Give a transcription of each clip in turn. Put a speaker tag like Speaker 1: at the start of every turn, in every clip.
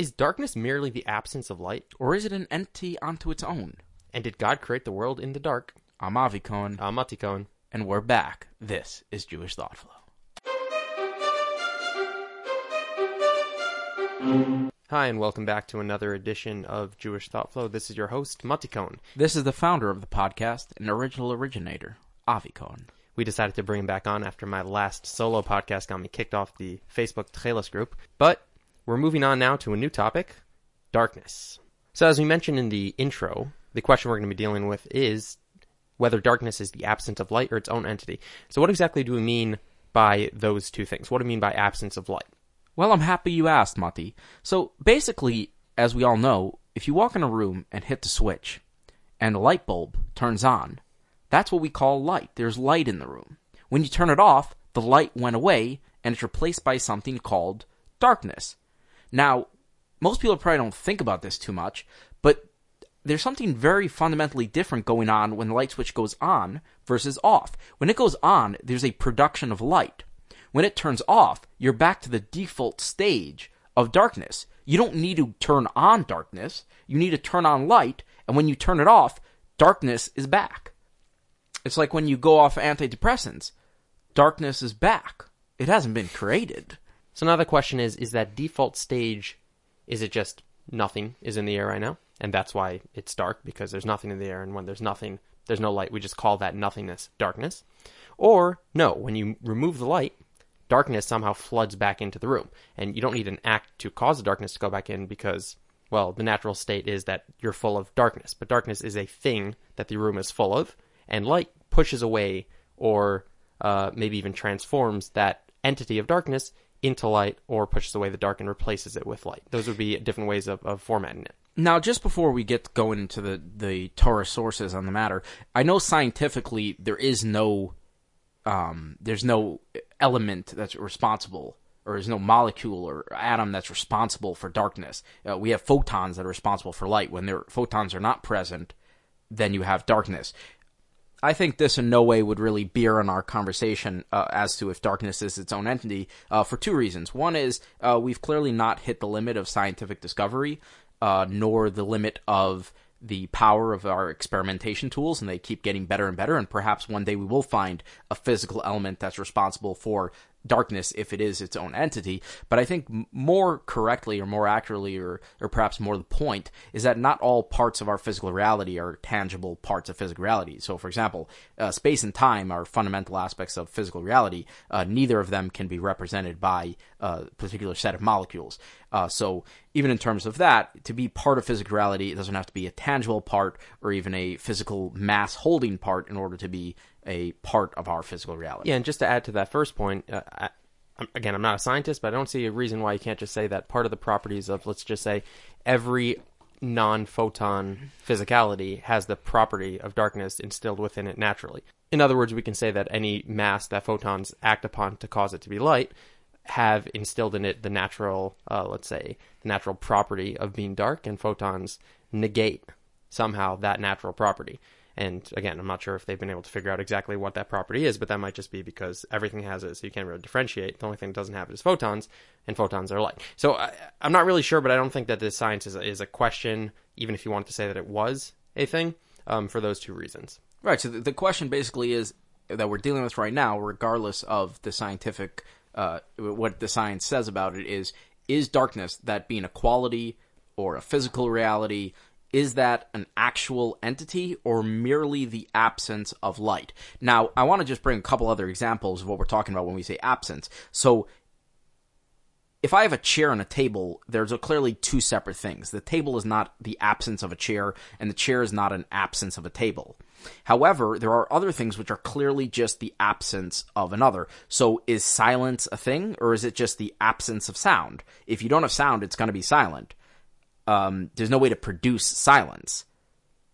Speaker 1: Is darkness merely the absence of light?
Speaker 2: Or is it an entity unto its own?
Speaker 1: And did God create the world in the dark?
Speaker 2: I'm Avi Cohen,
Speaker 1: I'm Mati Cohen.
Speaker 2: and we're back. This is Jewish Thought Flow.
Speaker 1: Hi, and welcome back to another edition of Jewish Thought Flow. This is your host, Mati Cohen.
Speaker 2: This is the founder of the podcast and original originator, Avi Cohen.
Speaker 1: We decided to bring him back on after my last solo podcast got me kicked off the Facebook Tchelis group. But we're moving on now to a new topic darkness. So, as we mentioned in the intro, the question we're going to be dealing with is whether darkness is the absence of light or its own entity. So, what exactly do we mean by those two things? What do we mean by absence of light?
Speaker 2: Well, I'm happy you asked, Mati. So basically, as we all know, if you walk in a room and hit the switch and a light bulb turns on, that's what we call light. There's light in the room. When you turn it off, the light went away and it's replaced by something called darkness. Now, most people probably don't think about this too much, but there's something very fundamentally different going on when the light switch goes on versus off. When it goes on, there's a production of light. When it turns off, you're back to the default stage of darkness. You don't need to turn on darkness. You need to turn on light, and when you turn it off, darkness is back. It's like when you go off antidepressants. Darkness is back. It hasn't been created.
Speaker 1: So, now the question is is that default stage, is it just nothing is in the air right now? And that's why it's dark because there's nothing in the air, and when there's nothing, there's no light. We just call that nothingness darkness. Or, no, when you remove the light, darkness somehow floods back into the room. And you don't need an act to cause the darkness to go back in because, well, the natural state is that you're full of darkness. But darkness is a thing that the room is full of, and light pushes away or uh, maybe even transforms that entity of darkness into light or pushes away the dark and replaces it with light. Those would be different ways of, of formatting it.
Speaker 2: Now, just before we get going into the, the Torah sources on the matter, I know scientifically there is no um, there's no element that's responsible or there's no molecule or atom that's responsible for darkness. Uh, we have photons that are responsible for light. When their photons are not present, then you have darkness. I think this in no way would really bear on our conversation uh, as to if darkness is its own entity uh, for two reasons. One is uh, we've clearly not hit the limit of scientific discovery, uh, nor the limit of the power of our experimentation tools, and they keep getting better and better. And perhaps one day we will find a physical element that's responsible for darkness if it is its own entity. But I think more correctly or more accurately or, or perhaps more the point is that not all parts of our physical reality are tangible parts of physical reality. So, for example, uh, space and time are fundamental aspects of physical reality. Uh, neither of them can be represented by a particular set of molecules. Uh, so, even in terms of that, to be part of physical reality, it doesn't have to be a tangible part or even a physical mass holding part in order to be a part of our physical reality.
Speaker 1: Yeah, and just to add to that first point, uh, I, again, I'm not a scientist, but I don't see a reason why you can't just say that part of the properties of, let's just say, every non photon physicality has the property of darkness instilled within it naturally. In other words, we can say that any mass that photons act upon to cause it to be light have instilled in it the natural, uh, let's say, the natural property of being dark, and photons negate somehow that natural property. And again, I'm not sure if they've been able to figure out exactly what that property is, but that might just be because everything has it, so you can't really differentiate. The only thing that doesn't have it is photons, and photons are light. So I, I'm not really sure, but I don't think that this science is a, is a question, even if you wanted to say that it was a thing, um, for those two reasons.
Speaker 2: Right. So the, the question basically is that we're dealing with right now, regardless of the scientific, uh, what the science says about it, is is darkness that being a quality or a physical reality? Is that an actual entity or merely the absence of light? Now, I want to just bring a couple other examples of what we're talking about when we say absence. So, if I have a chair and a table, there's clearly two separate things. The table is not the absence of a chair, and the chair is not an absence of a table. However, there are other things which are clearly just the absence of another. So, is silence a thing, or is it just the absence of sound? If you don't have sound, it's going to be silent. Um, there's no way to produce silence.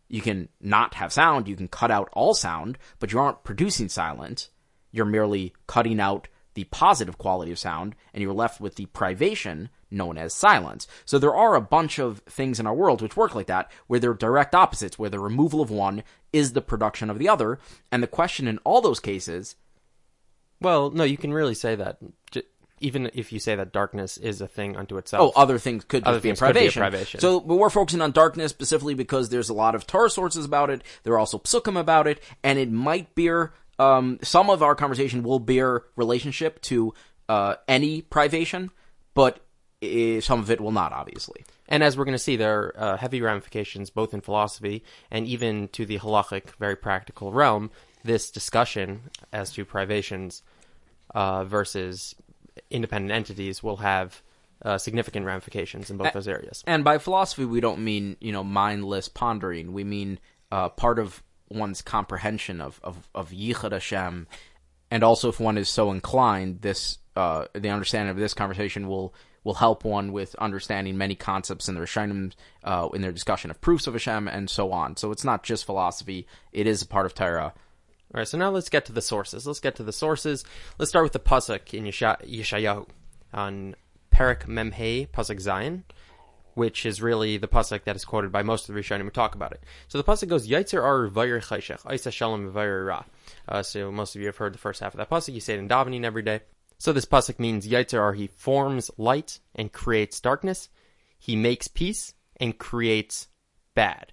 Speaker 2: You can not have sound, you can cut out all sound, but you aren't producing silence. You're merely cutting out the positive quality of sound, and you're left with the privation known as silence. So there are a bunch of things in our world which work like that, where they're direct opposites, where the removal of one is the production of the other. And the question in all those cases
Speaker 1: Well, no, you can really say that. Even if you say that darkness is a thing unto itself.
Speaker 2: Oh, other things could
Speaker 1: Other
Speaker 2: just be a
Speaker 1: things could be a
Speaker 2: privation.
Speaker 1: privation.
Speaker 2: So, but we're focusing on darkness specifically because there's a lot of Torah sources about it. There are also psukim about it, and it might bear um, some of our conversation will bear relationship to uh, any privation, but eh, some of it will not, obviously.
Speaker 1: And as we're going to see, there are uh, heavy ramifications both in philosophy and even to the halachic, very practical realm. This discussion as to privations uh, versus independent entities will have uh, significant ramifications in both those areas.
Speaker 2: And by philosophy, we don't mean you know mindless pondering. We mean uh, part of one's comprehension of of, of Yichud Hashem, and also if one is so inclined, this uh, the understanding of this conversation will will help one with understanding many concepts in the Rishonim uh, in their discussion of proofs of Hashem and so on. So it's not just philosophy; it is a part of Torah.
Speaker 1: All right, so now let's get to the sources. Let's get to the sources. Let's start with the pasuk in Yesha- Yeshayahu on Perak Memhei pasuk Zion, which is really the pasuk that is quoted by most of the Rishonim who talk about it. So the pasuk goes Yaitzer Ar Vayir Chayshech Isa Shalom Vayir Ra. Uh, so most of you have heard the first half of that pasuk. You say it in davening every day. So this pasuk means Yaitzer Ar he forms light and creates darkness. He makes peace and creates bad.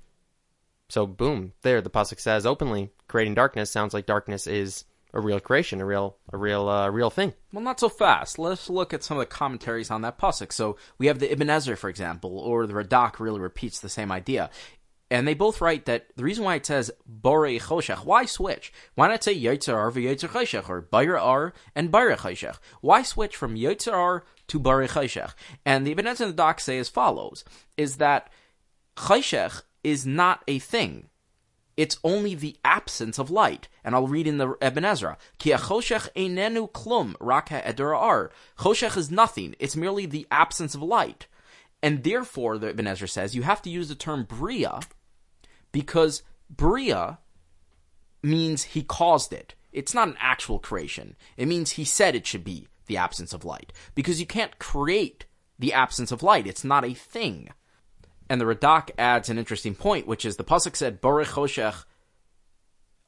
Speaker 1: So boom, there the pasuk says openly, creating darkness sounds like darkness is a real creation, a real, a real, uh, real thing.
Speaker 2: Well, not so fast. Let's look at some of the commentaries on that pasuk. So we have the Ibn Ezra, for example, or the Radak really repeats the same idea. And they both write that the reason why it says Borei Choshech, why switch? Why not say Yetzer Ar v'Yetzer Choshech, or Bayr Ar and Bayr Choshech? Why switch from Yetzer to Borei Choshech? And the Ibn Ezra and the Radak say as follows, is that Choshech is not a thing. It's only the absence of light. And I'll read in the Ibn Ezra. Ki einenu klum, rak ha'eder ar. Choshech is nothing. It's merely the absence of light. And therefore, the Ibn Ezra says, you have to use the term bria because bria means he caused it. It's not an actual creation. It means he said it should be the absence of light. Because you can't create the absence of light. It's not a thing. And the Radak adds an interesting point, which is the pasuk said "Borei Choshech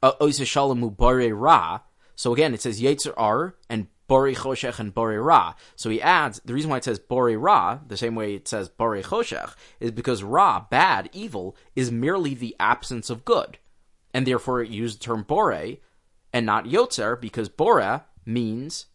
Speaker 2: oiseshalamu Borei Ra." So again, it says Yetzer Ar and Borei Choshech and Borei Ra. So he adds the reason why it says Borei Ra, the same way it says Borei Choshech, is because Ra, bad, evil, is merely the absence of good, and therefore it used the term Borei and not Yotzer because Bora means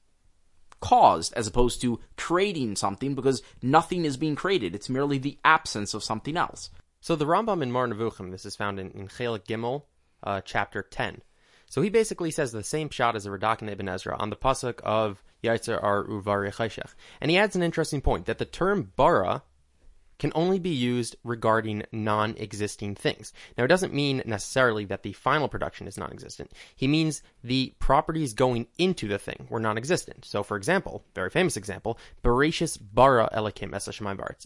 Speaker 2: caused as opposed to creating something because nothing is being created. It's merely the absence of something else.
Speaker 1: So the Rambam in Moreh Nevuchim, this is found in, in Chelik Gimel, uh, chapter 10. So he basically says the same shot as the Radak and Ibn Ezra on the pasuk of Yaitzer Ar Uvari Chayshech. And he adds an interesting point that the term bara can only be used regarding non-existing things. Now, it doesn't mean necessarily that the final production is non-existent. He means the properties going into the thing were non-existent. So, for example, very famous example, Bereshis bara Elokim es.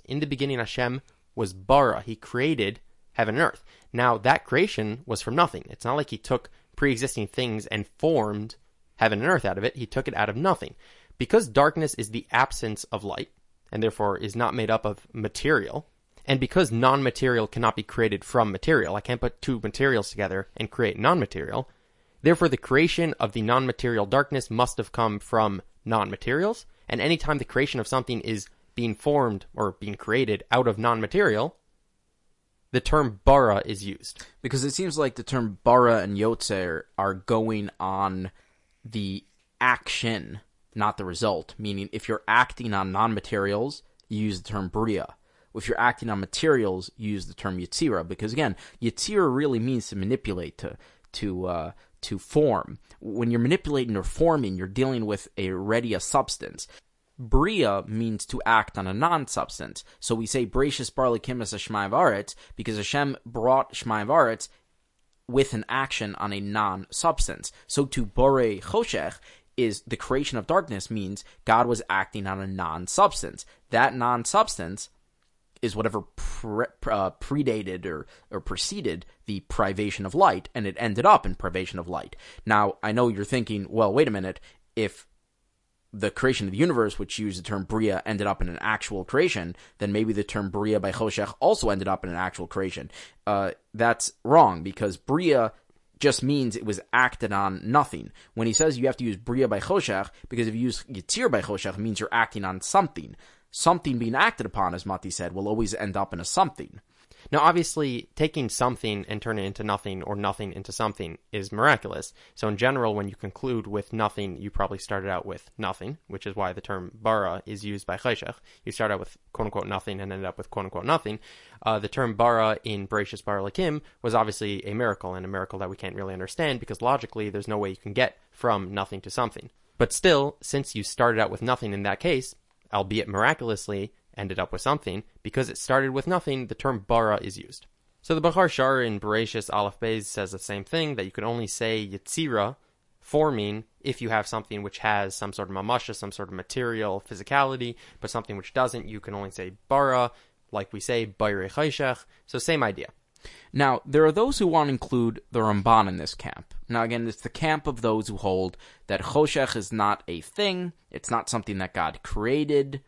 Speaker 1: In the beginning, Hashem was bara. He created heaven and earth. Now, that creation was from nothing. It's not like he took pre-existing things and formed heaven and earth out of it. He took it out of nothing. Because darkness is the absence of light, and therefore is not made up of material. And because non material cannot be created from material, I can't put two materials together and create non material. Therefore, the creation of the non material darkness must have come from non materials. And anytime the creation of something is being formed or being created out of non material, the term bara is used.
Speaker 2: Because it seems like the term bara and yotzer are going on the action, not the result. Meaning, if you're acting on non-materials, you use the term bria. If you're acting on materials, you use the term yitzira. Because again, yitzira really means to manipulate, to to uh, to form. When you're manipulating or forming, you're dealing with a ready a substance. Bria means to act on a non-substance. So we say Brachus Barley Kimis Shmai Varetz because Hashem brought Shmai Varetz with an action on a non-substance. So to Bore Choshech is the creation of darkness means God was acting on a non-substance. That non-substance is whatever pre- uh, predated or, or preceded the privation of light, and it ended up in privation of light. Now, I know you're thinking, well, wait a minute, if the creation of the universe, which used the term Bria, ended up in an actual creation, then maybe the term Bria by Choshech also ended up in an actual creation. Uh, that's wrong because Bria just means it was acted on nothing. When he says you have to use bria by choshech, because if you use yitzir by choshech, means you're acting on something. Something being acted upon, as Mati said, will always end up in a something.
Speaker 1: Now, obviously, taking something and turning it into nothing or nothing into something is miraculous. So, in general, when you conclude with nothing, you probably started out with nothing, which is why the term bara is used by Chayshech. You start out with quote unquote nothing and end up with quote unquote nothing. Uh, the term bara in Bereshis Bara Lakim was obviously a miracle, and a miracle that we can't really understand because logically there's no way you can get from nothing to something. But still, since you started out with nothing in that case, albeit miraculously, ended up with something, because it started with nothing, the term bara is used. So the Bechor Shor in Bereshis Aleph Beis says the same thing, that you can only say Yitzira, forming, if you have something which has some sort of mamasha, some sort of material, physicality, but something which doesn't, you can only say bara, like we say, Bayre Chayshech. So same idea.
Speaker 2: Now, there are those who want to include the Ramban in this camp. Now, again, it's the camp of those who hold that Choshech is not a thing, it's not something that God created,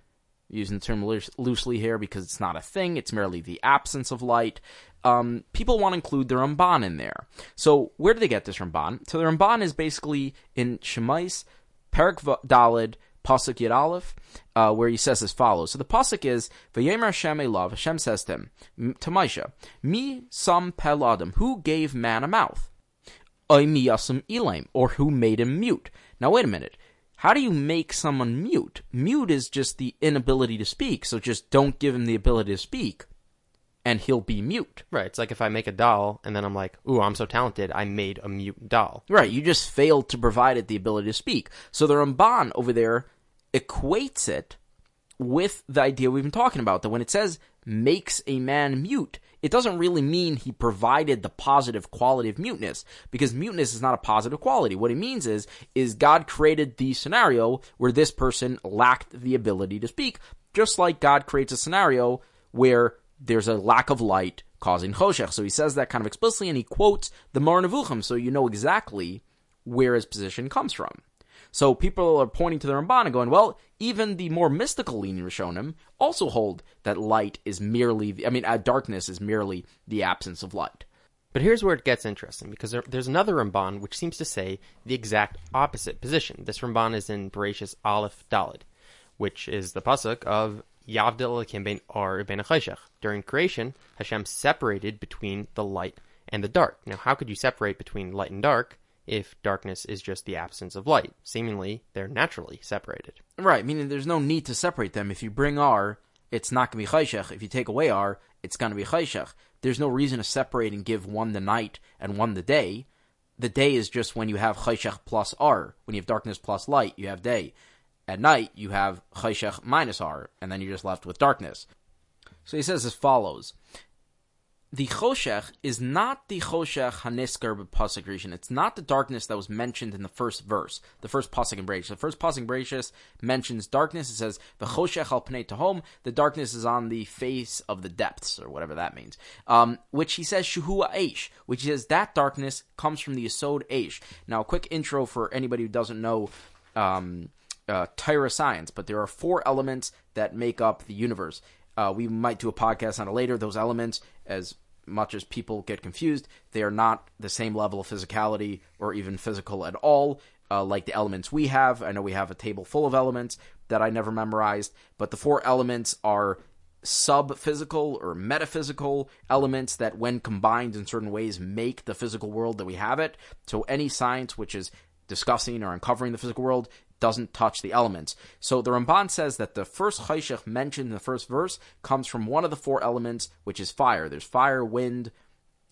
Speaker 2: using the term loose- loosely here because it's not a thing, it's merely the absence of light. Um, people want to include the Ramban in there. So, where do they get this Ramban? So, the Ramban is basically in Shemais, Perak Dalid, Pasuk Yud Aleph, uh, where he says as follows. So the Pasuk is, V'yemer Hashem Elav, Hashem says to him, to Moshe, Mi sam pel adam, who gave man a mouth? Oy mi yasam elaim, or who made him mute? Now wait a minute. How do you make someone mute? Mute is just the inability to speak, so just don't give him the ability to speak, and he'll be mute.
Speaker 1: Right. It's like if I make a doll and then I'm like, ooh, I'm so talented, I made a mute doll.
Speaker 2: Right, you just failed to provide it the ability to speak. So the Ramban over there equates it with the idea we've been talking about that when it says makes a man mute, it doesn't really mean he provided the positive quality of muteness because muteness is not a positive quality. What it means is is God created the scenario where this person lacked the ability to speak, just like God creates a scenario where there's a lack of light causing choshech. So he says that kind of explicitly and he quotes the Moreh Nevuchim so you know exactly where his position comes from. So people are pointing to the Ramban and going, well, even the more mystical leaning Rishonim also hold that light is merely, I mean, uh, darkness is merely the absence of light.
Speaker 1: But here's where it gets interesting because there, there's another Ramban which seems to say the exact opposite position. This Ramban is in Bereshis Aleph Dalid, which is the pasuk of Yavdil Elokim ben Or Chayshech. During creation, Hashem separated between the light and the dark. Now, how could you separate between light and dark if darkness is just the absence of light? Seemingly, they're naturally separated.
Speaker 2: Right, meaning there's no need to separate them. If you bring R, it's not going to be Chayshech. If you take away R, it's going to be Chayshech. There's no reason to separate and give one the night and one the day. The day is just when you have Chayshech plus R. When you have darkness plus light, you have day. At night, you have Chayshech minus R, and then you're just left with darkness. So he says as follows. The Choshech is not the Choshech Hanisker Pasuk Rishon. It's not the darkness that was mentioned in the first verse, the first Pasuk in. The first Pasuk in mentions darkness. It says, the Choshech al Pnei Tahom, the darkness is on the face of the depths, or whatever that means. Um, which he says, Shuhu Aish, which is that darkness comes from the Yisod Aish. Now, a quick intro for anybody who doesn't know, um, uh, Tyra science, but there are four elements that make up the universe. Uh, we might do a podcast on it later. Those elements, as much as people get confused, they are not the same level of physicality or even physical at all, uh, like the elements we have. I know we have a table full of elements that I never memorized, but the four elements are sub physical or metaphysical elements that, when combined in certain ways, make the physical world that we have it. So any science which is discussing or uncovering the physical world doesn't touch the elements. So the Ramban says that the first Chayshech mentioned in the first verse comes from one of the four elements, which is fire. There's fire, wind,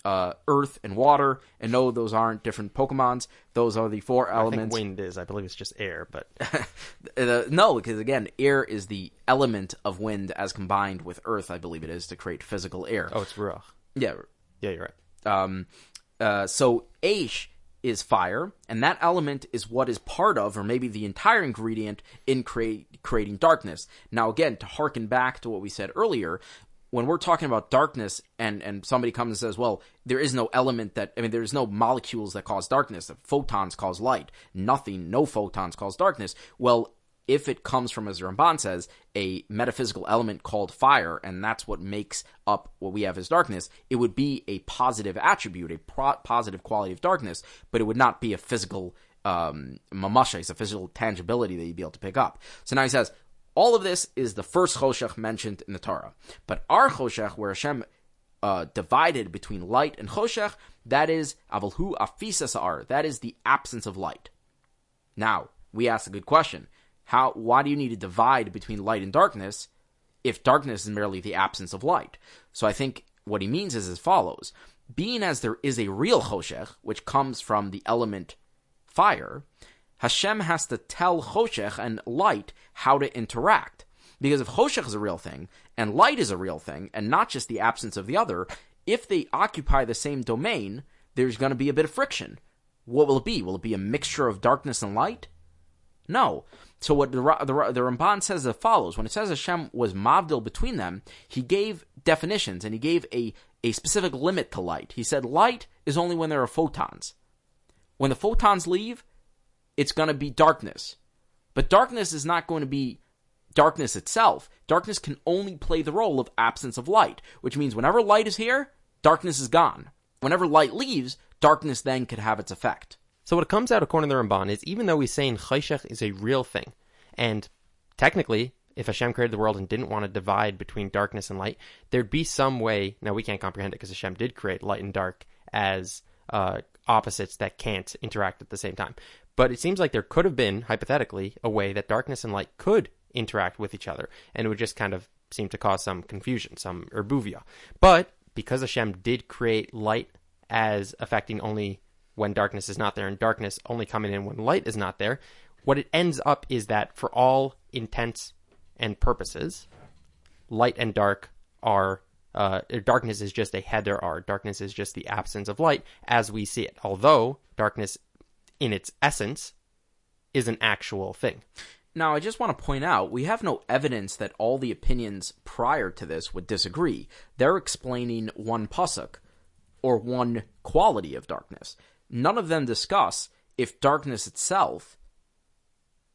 Speaker 2: uh, earth, and water. And no, those aren't different Pokemons. Those are the four
Speaker 1: I think
Speaker 2: elements.
Speaker 1: wind is, I believe it's just air, but
Speaker 2: Uh, no, because again, air is the element of wind as combined with earth, I believe it is, to create physical air.
Speaker 1: oh, it's ruach.
Speaker 2: Yeah,
Speaker 1: Yeah, you're right.
Speaker 2: um, uh, so Aish is fire, and that element is what is part of, or maybe the entire ingredient in creating darkness. Now, again, to harken back to what we said earlier, when we're talking about darkness, and and somebody comes and says, "Well, there is no element that I mean, there's no molecules that cause darkness. The photons cause light. Nothing, no photons cause darkness." Well, if it comes from, as Ramban says, a metaphysical element called fire, and that's what makes up what we have as darkness, it would be a positive attribute, a pro- positive quality of darkness, but it would not be a physical um, mamasha, it's a physical tangibility that you'd be able to pick up. So now he says, all of this is the first choshech mentioned in the Torah. But our choshech, where Hashem uh, divided between light and choshech, that is avalhu afisas ar, that is the absence of light. Now, we ask a good question. How, why do you need to divide between light and darkness if darkness is merely the absence of light? So I think what he means is as follows. Being as there is a real choshech, which comes from the element fire, Hashem has to tell choshech and light how to interact. Because if choshech is a real thing, and light is a real thing, and not just the absence of the other, if they occupy the same domain, there's going to be a bit of friction. What will it be? Will it be a mixture of darkness and light? No. So what the, the, the Ramban says as follows: When it says Hashem was mavdil between them, he gave definitions and he gave a a specific limit to light. He said light is only when there are photons. When the photons leave, it's going to be darkness. But darkness is not going to be darkness itself. Darkness can only play the role of absence of light, which means whenever light is here, darkness is gone. Whenever light leaves, darkness then could have its effect.
Speaker 1: So what comes out according to the Ramban is even though he's saying Chayshech is a real thing, and technically, if Hashem created the world and didn't want to divide between darkness and light, there'd be some way. Now we can't comprehend it because Hashem did create light and dark as uh, opposites that can't interact at the same time. But it seems like there could have been, hypothetically, a way that darkness and light could interact with each other, and it would just kind of seem to cause some confusion, some erbuvia. But because Hashem did create light as affecting only when darkness is not there and darkness only coming in when light is not there, what it ends up is that for all intents and purposes, light and dark are uh, darkness is just a heder are Darkness is just the absence of light as we see it. Although darkness, in its essence, is an actual thing.
Speaker 2: Now, I just want to point out we have no evidence that all the opinions prior to this would disagree. They're explaining one pasuk or one quality of darkness. None of them discuss if darkness itself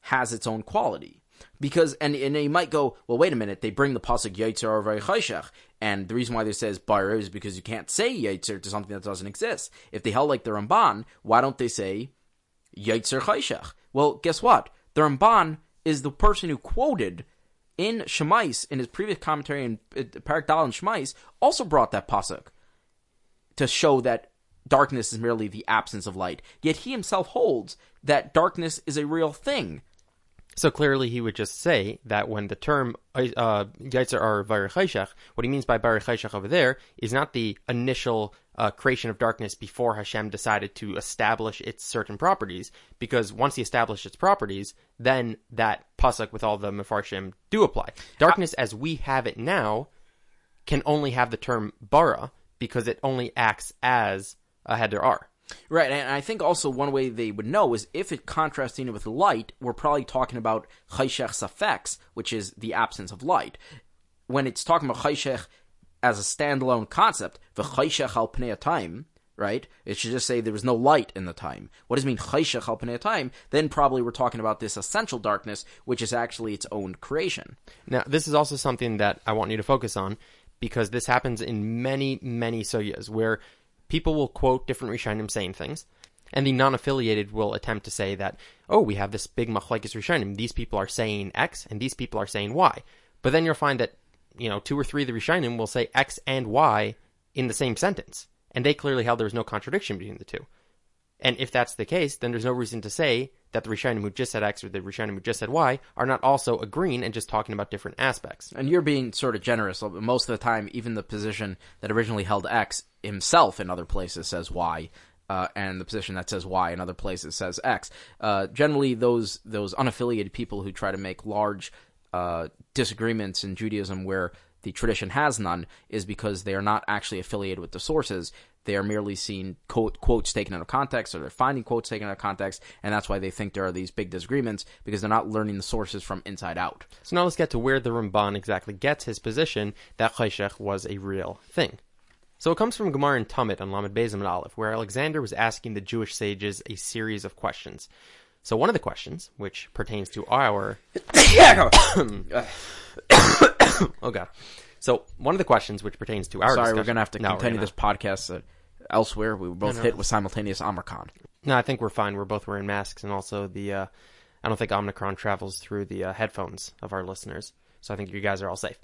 Speaker 2: has its own quality. Because and and you might go, well, wait a minute. They bring the pasuk Yetzer Chayshach, and the reason why they says Bar is because you can't say Yetzer to something that doesn't exist. If they held like the Ramban, why don't they say Yetzer Chayshach? Well, guess what? The Ramban is the person who quoted in Shemais in his previous commentary in uh, Parak Dal and Shemais also brought that pasuk to show that darkness is merely the absence of light. Yet he himself holds that darkness is a real thing.
Speaker 1: So clearly, he would just say that when the term uh, or Chayshach, what he means by Chayshach over there is not the initial uh, creation of darkness before Hashem decided to establish its certain properties, because once he established its properties, then that pasuk with all the mefarshim do apply. Darkness, as we have it now, can only have the term bara because it only acts as a heder ar.
Speaker 2: Right, and I think also one way they would know is if it contrasting it with light, we're probably talking about chayshech safex, which is the absence of light. When it's talking about chayshech as a standalone concept, the chayshech al pnei time, right? It should just say there was no light in the time. What does it mean chayshech al pnei time? Then probably we're talking about this essential darkness, which is actually its own creation.
Speaker 1: Now, this is also something that I want you to focus on because this happens in many, many soyas where people will quote different Rishonim saying things, and the non-affiliated will attempt to say that, oh, we have this big machlekes Rishonim. These people are saying X, and these people are saying Y. But then you'll find that, you know, two or three of the Rishonim will say X and Y in the same sentence, and they clearly held there was no contradiction between the two. And if that's the case, then there's no reason to say that the Rishonim who just said X or the Rishonim who just said Y are not also agreeing and just talking about different aspects.
Speaker 2: And you're being sort of generous. Most of the time, even the position that originally held X himself in other places says Y. Uh, and the position that says Y in other places says X. Uh, generally, those those unaffiliated people who try to make large uh, disagreements in Judaism where the tradition has none is because they are not actually affiliated with the sources. They are merely seeing quote, quotes taken out of context, or they're finding quotes taken out of context, and that's why they think there are these big disagreements because they're not learning the sources from inside out.
Speaker 1: So now let's get to where the Ramban exactly gets his position that Chayshech was a real thing. So it comes from Gemara and Tamid on Lamed Bezim and Aleph, where Alexander was asking the Jewish sages a series of questions. So one of the questions, which pertains to our oh god. So one of the questions which pertains to our
Speaker 2: Sorry,
Speaker 1: discussion,
Speaker 2: we're gonna have to
Speaker 1: No,
Speaker 2: continue this podcast uh, elsewhere. We were both hit with simultaneous Omicron.
Speaker 1: No, I think we're fine. We're both wearing masks, and also the uh, I don't think Omicron travels through the uh, headphones of our listeners, so I think you guys are all safe.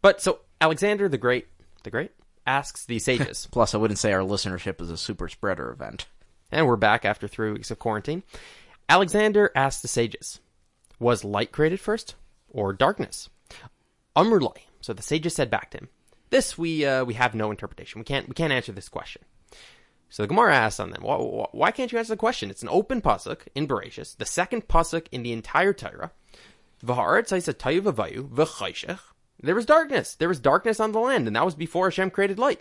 Speaker 1: But so Alexander the Great, the Great asks the sages,
Speaker 2: Plus, I wouldn't say our listenership is a super spreader event.
Speaker 1: and we're back after three weeks of quarantine. Alexander asks the sages, "Was light created first, or darkness?" Umrulai. So the sages said back to him, "This we uh, we have no interpretation. We can't we can't answer this question." So the Gemara asks on them, why, why, can't you answer the question? It's an open pasuk in Bereshis, the second pasuk in the entire Torah. There was darkness. There was darkness on the land, and that was before Hashem created light.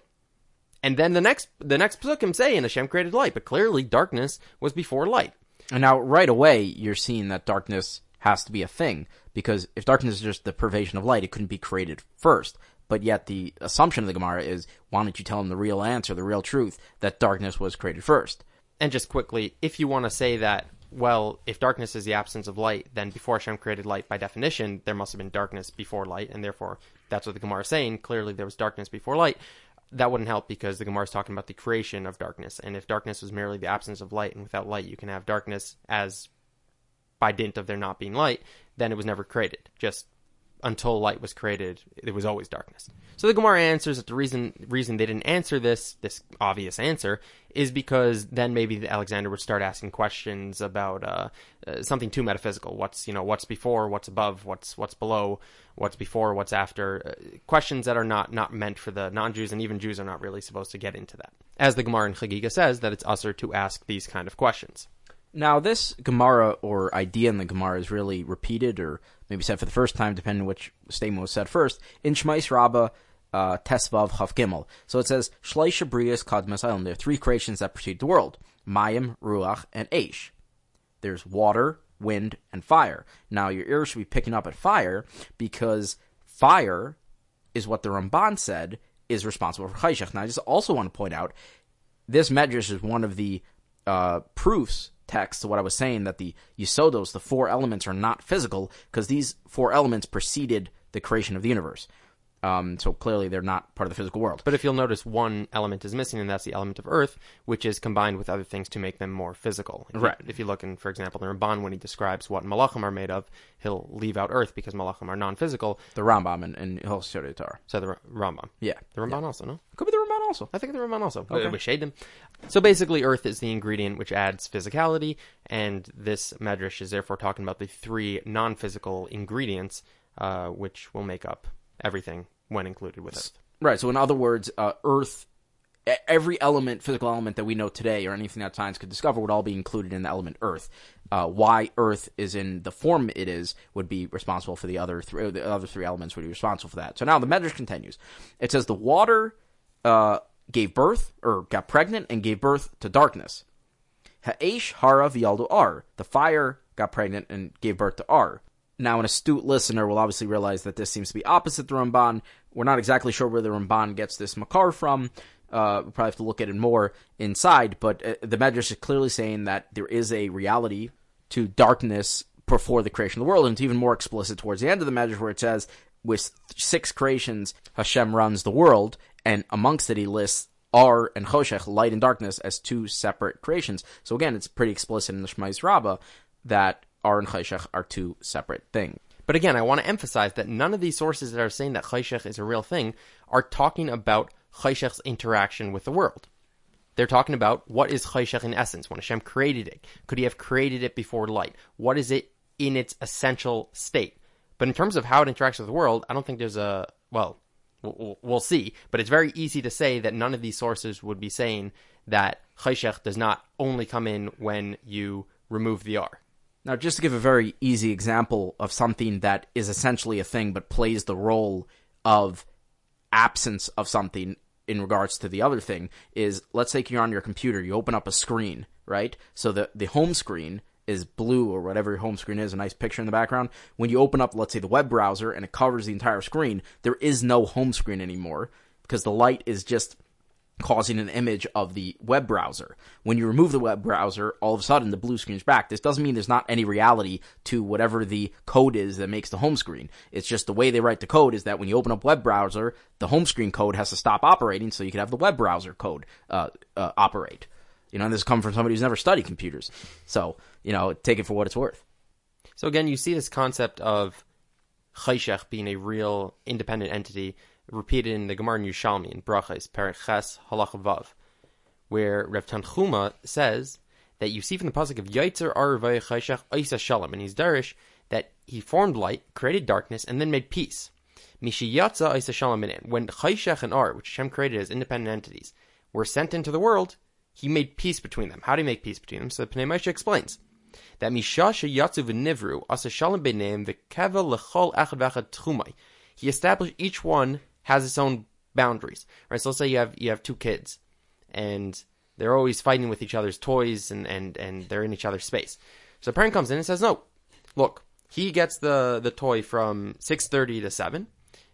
Speaker 1: And then the next the next pasukim say, and Hashem created light, but clearly darkness was before light.
Speaker 2: And now, right away, you're seeing that darkness has to be a thing because if darkness is just the pervasion of light, it couldn't be created first. But yet, the assumption of the Gemara is, why don't you tell him the real answer, the real truth, that darkness was created first?
Speaker 1: And just quickly, if you want to say that, well, if darkness is the absence of light, then before Hashem created light, by definition, there must have been darkness before light, and therefore that's what the Gemara is saying. Clearly, there was darkness before light. That wouldn't help because the Gemara is talking about the creation of darkness, and if darkness was merely the absence of light, and without light you can have darkness as by dint of there not being light, then it was never created. Just until light was created, it was always darkness. So the Gemara answers that the reason reason they didn't answer this this obvious answer is because then maybe Alexander would start asking questions about uh, uh, something too metaphysical. What's you know what's before, what's above, what's what's below, what's before, what's after. Uh, questions that are not not meant for the non-Jews, and even Jews are not really supposed to get into that. As the Gemara in Chagiga says, that it's usher to ask these kind of questions.
Speaker 2: Now, this Gemara or idea in the Gemara is really repeated or maybe said for the first time, depending on which statement was said first, in Shmais Rabbah, uh, Tesvav Chav Gimel. So it says, Shleisha Brias Kadmas Island. There are three creations that precede the world Mayim, Ruach, and Aish. There's water, wind, and fire. Now, your ears should be picking up at fire because fire is what the Ramban said is responsible for Chayshach. Now, I just also want to point out this medrash is one of the uh, proofs text to what I was saying that the Yisodos, the four elements, are not physical because these four elements preceded the creation of the universe. Um, so clearly they're not part of the physical world.
Speaker 1: But if you'll notice, one element is missing, and that's the element of earth, which is combined with other things to make them more physical. If you-
Speaker 2: Right.
Speaker 1: if you look in, for example, the Ramban, when he describes what malachim are made of, he'll leave out earth because malachim are non-physical.
Speaker 2: The Rambam and, and Hilchot Torah.
Speaker 1: So the R- Rambam.
Speaker 2: Yeah.
Speaker 1: The Ramban also, no?
Speaker 2: Could be the Ramban also.
Speaker 1: I think the Ramban also.
Speaker 2: Okay.
Speaker 1: We shade them. So basically, earth is the ingredient which adds physicality, and this medrash is therefore talking about the three non-physical ingredients, uh, which will make up everything when included with earth.
Speaker 2: Right. So in other words, uh, Earth, every element, physical element that we know today, or anything that science could discover, would all be included in the element Earth. Uh, why Earth is in the form it is would be responsible for the other three. The other three elements would be responsible for that. So now the medrash continues. It says the water uh, gave birth or got pregnant and gave birth to darkness. Ha'esh hara v'yaldu ar. The fire got pregnant and gave birth to ar. Now, an astute listener will obviously realize that this seems to be opposite the Ramban. We're not exactly sure where the Ramban gets this makar from. Uh, we probably have to look at it more inside, but uh, the Medrash is clearly saying that there is a reality to darkness before the creation of the world, and it's even more explicit towards the end of the Medrash where it says, with six creations, Hashem runs the world, and amongst it he lists Ar and Choshech, light and darkness, as two separate creations. So again, it's pretty explicit in the Shmais Rabbah that Ar and Choshech are two separate things.
Speaker 1: But again, I want to emphasize that none of these sources that are saying that Chayshech is a real thing are talking about Chayshech's interaction with the world. They're talking about what is Chayshech in essence when Hashem created it. Could he have created it before light? What is it in its essential state? But in terms of how it interacts with the world, I don't think there's a, well, we'll, see, but it's very easy to say that none of these sources would be saying that Chayshech does not only come in when you remove the R.
Speaker 2: Now, just to give a very easy example of something that is essentially a thing but plays the role of absence of something in regards to the other thing is let's say you're on your computer, you open up a screen, right? So the the home screen is blue or whatever your home screen is, a nice picture in the background. When you open up, let's say the web browser and it covers the entire screen, there is no home screen anymore because the light is just causing an image of the web browser. When you remove the web browser, all of a sudden the blue screen's back. This doesn't mean there's not any reality to whatever the code is that makes the home screen. It's just the way they write the code is that when you open up web browser, the home screen code has to stop operating so you can have the web browser code uh, uh, operate. You know, and this comes from somebody who's never studied computers. So, you know, take it for what it's worth.
Speaker 1: So again, you see this concept of Chayshech being a real independent entity repeated in the Gemara in Yushalmi in Brachas, Perek Ches, Vav, where Rev Tanchuma says that you see from the pasuk of Yaitzer Arvay Chayshech Isa Shalom, and he's Darish, that he formed light, created darkness, and then made peace. Mishiyatza Isa Shalom When Chayshech and Ar, which Hashem created as independent entities, were sent into the world, he made peace between them. How do you make peace between them? So Pnei Moshe explains that Mishasha Yatzu v'Nivru Asa Shalom B'Neim v'Keva L'Chol Echad V'Echad Tchumai. He established each one has its own boundaries, right? So let's say you have you have two kids, and they're always fighting with each other's toys, and and and they're in each other's space. So the parent comes in and says, "No, look, he gets the the toy from six thirty to seven,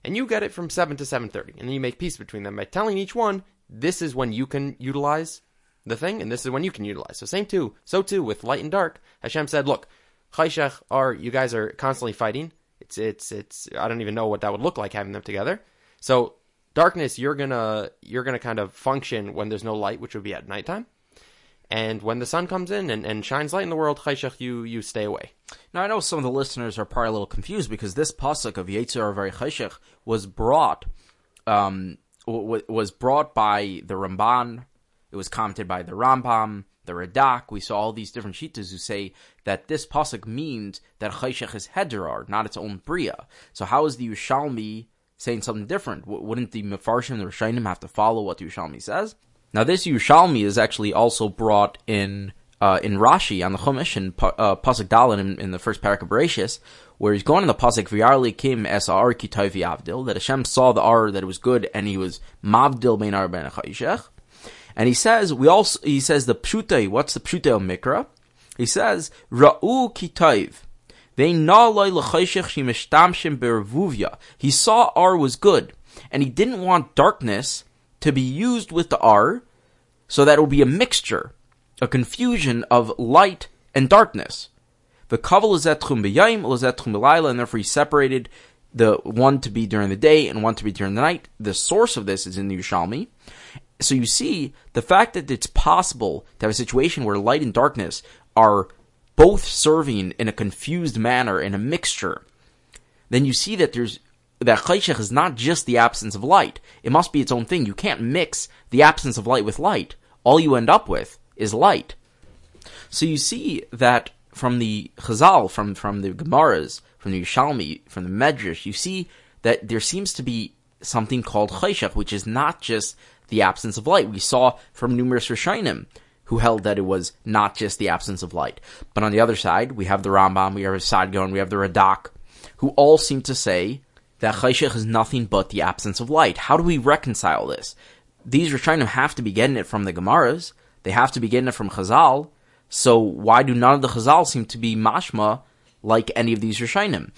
Speaker 1: and you get it from seven to seven thirty, and then you make peace between them by telling each one this is when you can utilize the thing, and this is when you can utilize. So same too, so too with light and dark. Hashem said, "Look, Chayshech are you guys are constantly fighting." It's it's it's I don't even know what that would look like having them together. So darkness, you're gonna you're gonna kind of function when there's no light, which would be at nighttime. And when the sun comes in and, and shines light in the world, chayshach, you you stay away.
Speaker 2: Now I know some of the listeners are probably a little confused because this pasuk of Yetzer Very Chayshach was brought um, w- was brought by the Ramban. It was commented by the Rambam, the Radak. We saw all these different shitas who say that this pasuk means that Chayshach is Hedrar, not its own bria. So how is the Yushalmi saying something different. W- wouldn't the Mefarshim and the Rishonim have to follow what the Yerushalmi says? Now, this Yerushalmi is actually also brought in uh, in Rashi on the Chumash in uh, Pasuk Dalin in, in, the first parak of Bereshis, where he's going in the Pasuk V'yarli Kim Es Ar Kitayvi Avdil that Hashem saw the Ar that it was good and he was Mavdil Ben Ar Ben And he says we also he says the Pshutei. What's the Pshutei Mikra? He says Ra'u Kitayv. He saw R was good, and he didn't want darkness to be used with the R, so that it will be a mixture, a confusion of light and darkness. The kaval is and therefore he separated the one to be during the day and one to be during the night. The source of this is in the Yushalmi. So you see, the fact that it's possible to have a situation where light and darkness are both serving in a confused manner in a mixture, then you see that there's that chayshech is not just the absence of light. It must be its own thing. You can't mix the absence of light with light. All you end up with is light. So you see that from the Chazal, from, from the Gemaras, from the Yishalmi, from the Medrash, you see that there seems to be something called chayshech, which is not just the absence of light. We saw from numerous Rishonim who held that it was not just the absence of light. But on the other side, we have the Rambam, we have the Sadgon, we have the Radak, who all seem to say that Chayshech is nothing but the absence of light. How do we reconcile this? These Rishonim have to be getting it from the Gemaras, they have to be getting it from Chazal, so why do none of the Chazal seem to be mashma like any of these Rishonim?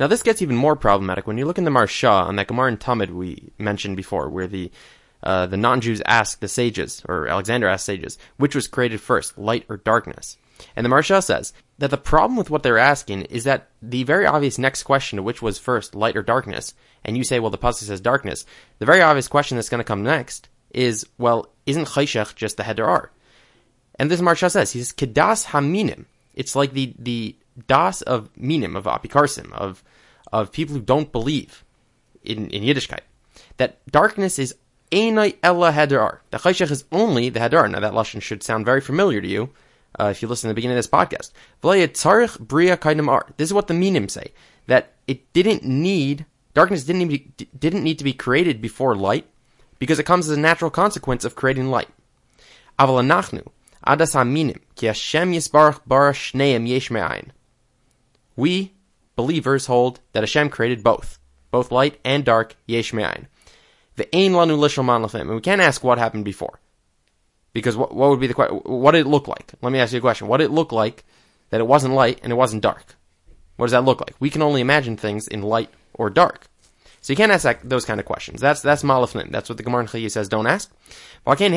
Speaker 1: Now this gets even more problematic when you look in the Maharsha on that Gemara in Tamid we mentioned before, where the uh, the non-Jews asked the sages, or Alexander asked sages, which was created first, light or darkness? And the Maharsha says that the problem with what they're asking is that the very obvious next question of which was first, light or darkness, and you say, well, the pasuk says darkness, the very obvious question that's going to come next is, well, isn't chayshech just the hedar? And this Maharsha says, he says, kedas haminim. It's like the, the das of minim, of apikarsim, of, of people who don't believe in, in Yiddishkeit. That darkness is Einai Ella Hadar. The Chayshech is only the Hadar. Now that Lashon should sound very familiar to you uh, if you listen to the beginning of this podcast. This is what the Minim say. That it didn't need, darkness didn't need, didn't need to be created before light because it comes as a natural consequence of creating light. Aval anachnu, adas haminim, ki Hashem yisbarach bara shneim yesh. We, believers, hold that Hashem created both, both light and dark, yesh me'ayin. The ain lanu lishalman lefim. And we can't ask what happened before. Because what, what would be the question? What did it look like? Let me ask you a question. What did it look like that it wasn't light and it wasn't dark? What does that look like? We can only imagine things in light or dark. So you can't ask that, those kind of questions. That's that's malafnim. That's what the Gemara in Chayei says. Don't ask. We don't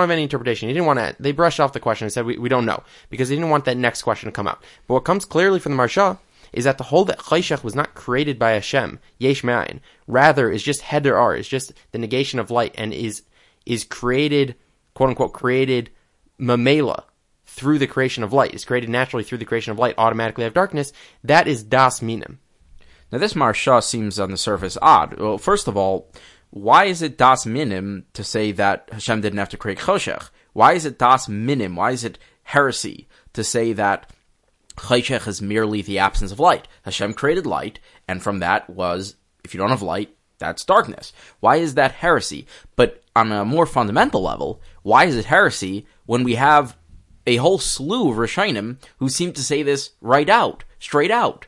Speaker 1: have any interpretation. He didn't want to. They brushed off the question and said we, we don't know because they didn't want that next question to come out. But what comes clearly from the Maharsha is that the whole that Chayshach was not created by Hashem, Yesh Ma'ayin, rather is just Heder Ar, is just the negation of light and is is created, quote unquote, created Mamela through the creation of light, is created naturally through the creation of light, automatically have darkness. That is Das Minim.
Speaker 2: Now this Maharsha seems on the surface odd. Well, first of all, why is it Das Minim to say that Hashem didn't have to create Choshech? Why is it Das Minim? Why is it heresy to say that Chayshech is merely the absence of light. Hashem created light, and from that was, if you don't have light, that's darkness. Why is that heresy? But on a more fundamental level, why is it heresy when we have a whole slew of Rishonim who seem to say this right out, straight out,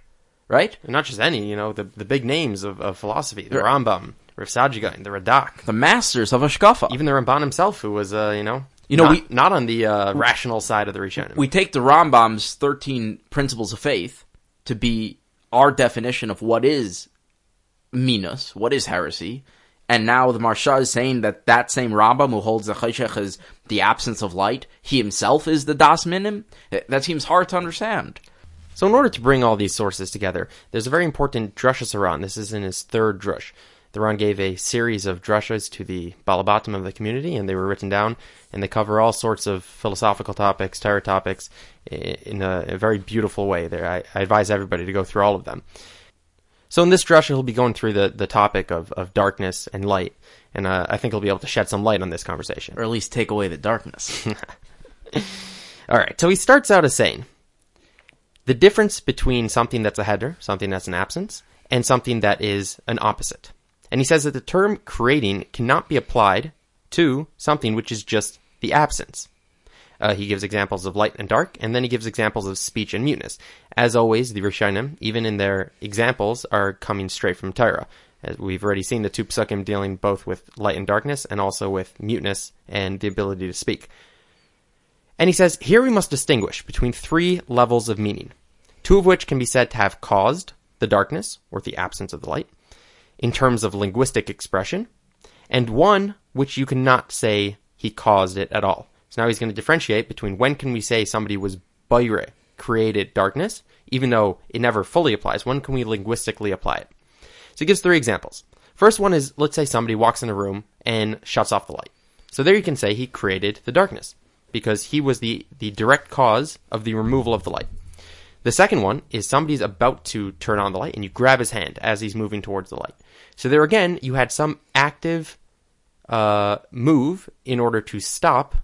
Speaker 2: right?
Speaker 1: And not just any, you know, the, the big names of, of philosophy, the Rambam, Rav Saadia the Radak.
Speaker 2: The masters of Hashkafa.
Speaker 1: Even the Ramban himself, who was, uh, you know,
Speaker 2: you know,
Speaker 1: not,
Speaker 2: we
Speaker 1: not on the uh, rational side of the Rishonim.
Speaker 2: We take the Rambam's thirteen principles of faith to be our definition of what is minus, what is heresy, and now the Maharsha is saying that that same Rambam who holds the Chayshech as the absence of light, he himself is the Das Minim. That seems hard to understand.
Speaker 1: So, in order to bring all these sources together, there's a very important drush Saran. This is in his third drush. The Ran gave a series of drushas to the Balabatim of the community, and they were written down, and they cover all sorts of philosophical topics, Torah topics, in a, a very beautiful way. There, I, I, advise everybody to go through all of them. So in this drasha, he'll be going through the, the topic of, of darkness and light, and uh, I think he'll be able to shed some light on this conversation,
Speaker 2: or at least take away the darkness.
Speaker 1: all right. So he starts out as saying the difference between something that's a header, something that's an absence, and something that is an opposite. And he says that the term creating cannot be applied to something which is just the absence. Uh, he gives examples of light and dark, and then he gives examples of speech and muteness. As always, the Rishonim, even in their examples, are coming straight from Torah. As we've already seen the two dealing both with light and darkness, and also with muteness and the ability to speak. And he says, here we must distinguish between three levels of meaning, two of which can be said to have caused the darkness, or the absence of the light, in terms of linguistic expression, and one which you cannot say he caused it at all. So now he's going to differentiate between when can we say somebody was bayre, created darkness, even though it never fully applies. When can we linguistically apply it? So he gives three examples. First one is let's say somebody walks in a room and shuts off the light. So there you can say he created the darkness because he was the, the direct cause of the removal of the light. The second one is somebody's about to turn on the light and you grab his hand as he's moving towards the light. So there again, you had some active uh, move in order to stop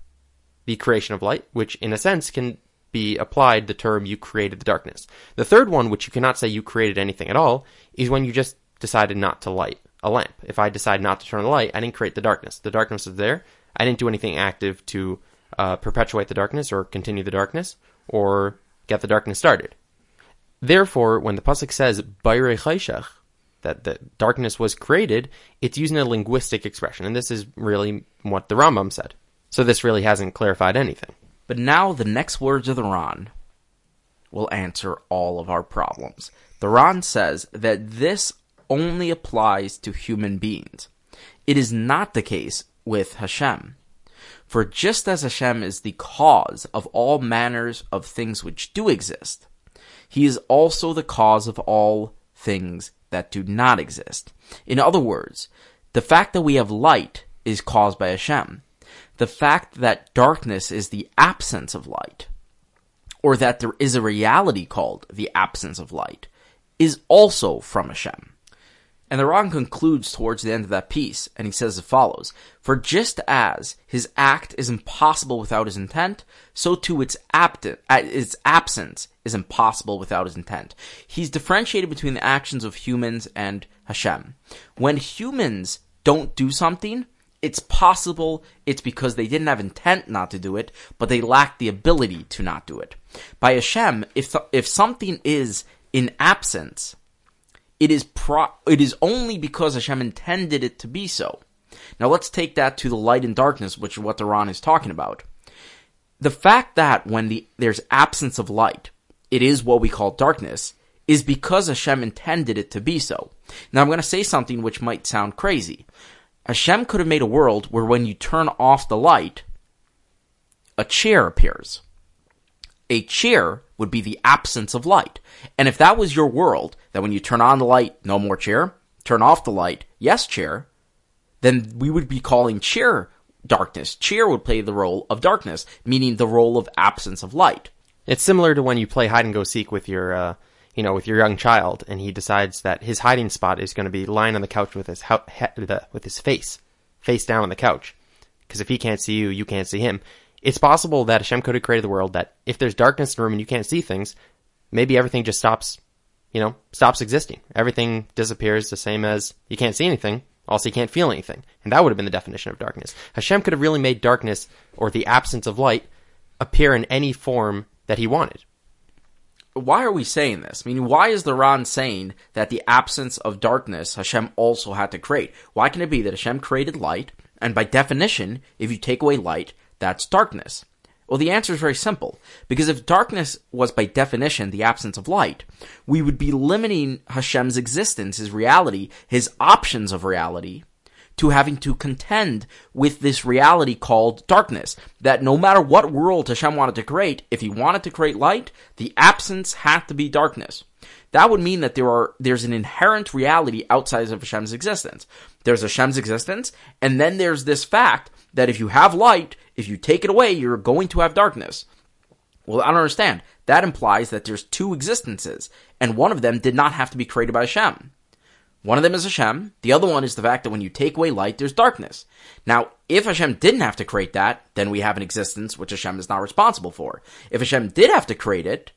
Speaker 1: the creation of light, which in a sense can be applied the term you created the darkness. The third one, which you cannot say you created anything at all, is when you just decided not to light a lamp. If I decide not to turn the light, I didn't create the darkness. The darkness is there. I didn't do anything active to uh, perpetuate the darkness or continue the darkness or get the darkness started. Therefore, when the pasuk says "Bayre chayshach," that the darkness was created, it's using a linguistic expression, and this is really what the Rambam said. So this really hasn't clarified anything.
Speaker 2: But now the next words of the Ran will answer all of our problems. The Ran says that this only applies to human beings. It is not the case with Hashem. For just as Hashem is the cause of all manners of things which do exist, he is also the cause of all things that do not exist. In other words, the fact that we have light is caused by Hashem. The fact that darkness is the absence of light, or that there is a reality called the absence of light, is also from Hashem. And the Ran concludes towards the end of that piece, and he says as follows For just as his act is impossible without his intent, so too its, apt- uh, its absence is impossible without his intent. He's differentiated between the actions of humans and Hashem. When humans don't do something, it's possible it's because they didn't have intent not to do it, but they lack the ability to not do it. By Hashem, if, th- if something is in absence, it is pro- it is only because Hashem intended it to be so. Now let's take that to the light and darkness, which is what the Ran is talking about. The fact that when the there's absence of light, it is what we call darkness, is because Hashem intended it to be so. Now I'm going to say something which might sound crazy. Hashem could have made a world where when you turn off the light, a chair appears. A chair would be the absence of light. And if that was your world, that when you turn on the light, no more chair, turn off the light, yes chair, then we would be calling chair darkness. Chair would play the role of darkness, meaning the role of absence of light.
Speaker 1: It's similar to when you play hide and go seek with your, uh, you know, with your young child, and he decides that his hiding spot is going to be lying on the couch with his ho- he- with his face face down on the couch, because if he can't see you, you can't see him. It's possible that Hashem could have created the world that if there's darkness in the room and you can't see things, maybe everything just stops, you know, stops existing. Everything disappears the same as you can't see anything, also you can't feel anything. And that would have been the definition of darkness. Hashem could have really made darkness, or the absence of light, appear in any form that he wanted.
Speaker 2: Why are we saying this? I mean, why is the Ran saying that the absence of darkness Hashem also had to create? Why can it be that Hashem created light, and by definition, if you take away light, that's darkness? Well, the answer is very simple. Because if darkness was by definition the absence of light, we would be limiting Hashem's existence, his reality, his options of reality, to having to contend with this reality called darkness. That no matter what world Hashem wanted to create, if he wanted to create light, the absence had to be darkness. That would mean that there are there's an inherent reality outside of Hashem's existence. There's Hashem's existence, and then there's this fact that if you have light, if you take it away, you're going to have darkness. Well, I don't understand. That implies that there's two existences, and one of them did not have to be created by Hashem. One of them is Hashem. The other one is the fact that when you take away light, there's darkness. Now, if Hashem didn't have to create that, then we have an existence which Hashem is not responsible for. If Hashem did have to create it,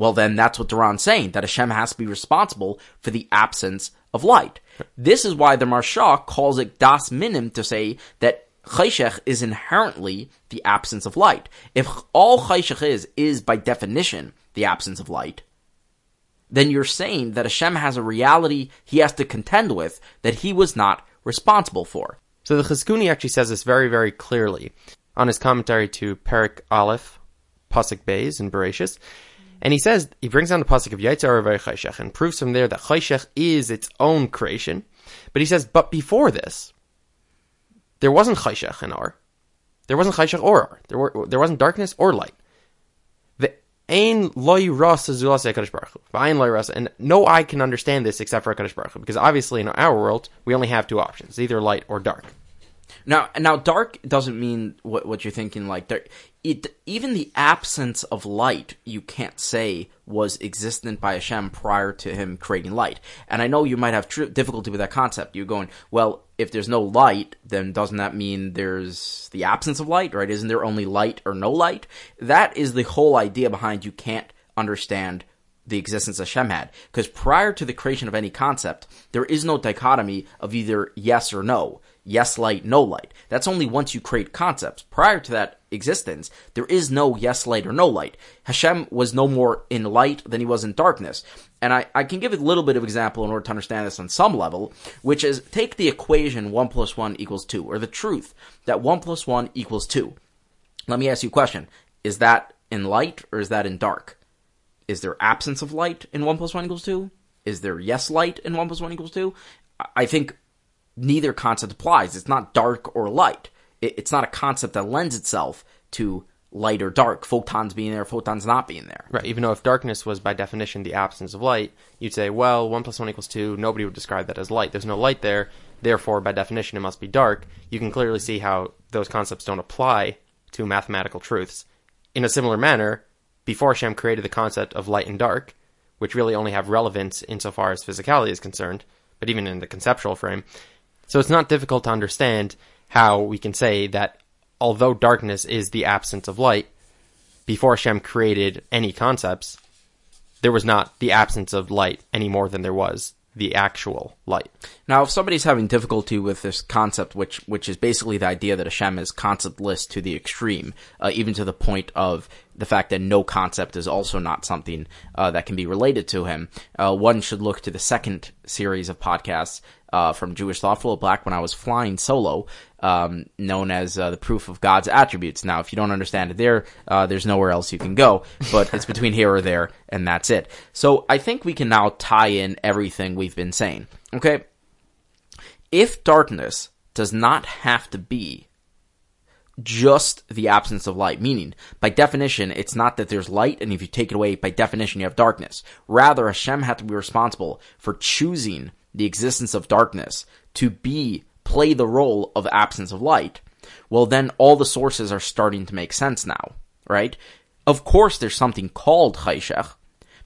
Speaker 2: well, then that's what the Ran's saying, that Hashem has to be responsible for the absence of light. This is why the Maharsha calls it das minim to say that Chayshech is inherently the absence of light. If all Chayshech is, is by definition the absence of light, then you're saying that Hashem has a reality he has to contend with that he was not responsible for.
Speaker 1: So the Chizkuni actually says this very, very clearly on his commentary to Perek Aleph, Pasuk Beis in Bereshis. And he says, he brings down the Pasuk of Yaitzar Chayshech and proves from there that Chayshech is its own creation. But he says, but before this, there wasn't Chayshech and Ar. There wasn't Chayshech or Ar. There, were, there wasn't darkness or light. The Ein loy rasa Baruch Hu. Ein. And no eye can understand this except for HaKadosh Baruch Hu. Because obviously in our world, we only have two options. Either light or dark.
Speaker 2: Now, now, dark doesn't mean what what you're thinking. Like, there, it even the absence of light, you can't say was existent by Hashem prior to Him creating light. And I know you might have tr- difficulty with that concept. You're going, well, if there's no light, then doesn't that mean there's the absence of light? Right? Isn't there only light or no light? That is the whole idea behind you can't understand the existence Hashem had. Because prior to the creation of any concept, there is no dichotomy of either yes or no yes light, no light. That's only once you create concepts. Prior to that existence, there is no yes light or no light. Hashem was no more in light than he was in darkness. And I, I can give a little bit of example in order to understand this on some level, which is take the equation 1 plus 1 equals 2, or the truth that 1 plus 1 equals 2. Let me ask you a question. Is that in light or is that in dark? Is there absence of light in 1 plus 1 equals 2? Is there yes light in 1 plus 1 equals 2? I think neither concept applies. It's not dark or light. It, it's not a concept that lends itself to light or dark, photons being there, photons not being there.
Speaker 1: Right. Even though if darkness was by definition the absence of light, you'd say, well, 1 plus 1 equals 2, nobody would describe that as light. There's no light there, therefore, by definition, it must be dark. You can clearly see how those concepts don't apply to mathematical truths. In a similar manner, before Hashem created the concept of light and dark, which really only have relevance insofar as physicality is concerned, but even in the conceptual frame, so it's not difficult to understand how we can say that although darkness is the absence of light, before Hashem created any concepts, there was not the absence of light any more than there was the actual light.
Speaker 2: Now, if somebody's having difficulty with this concept, which which is basically the idea that Hashem is conceptless to the extreme, uh, even to the point of the fact that no concept is also not something uh, that can be related to him. Uh, one should look to the second series of podcasts uh, from Jewish Thought Flow when I was flying solo, um, known as uh, the proof of God's attributes. Now, if you don't understand it there, uh, there's nowhere else you can go, but it's between here or there, and that's it. So I think we can now tie in everything we've been saying. Okay, if darkness does not have to be just the absence of light. Meaning, by definition, it's not that there's light, and if you take it away, by definition, you have darkness. Rather, Hashem had to be responsible for choosing the existence of darkness to be, play the role of absence of light. Well, then all the sources are starting to make sense now, right? Of course, there's something called Chayshech,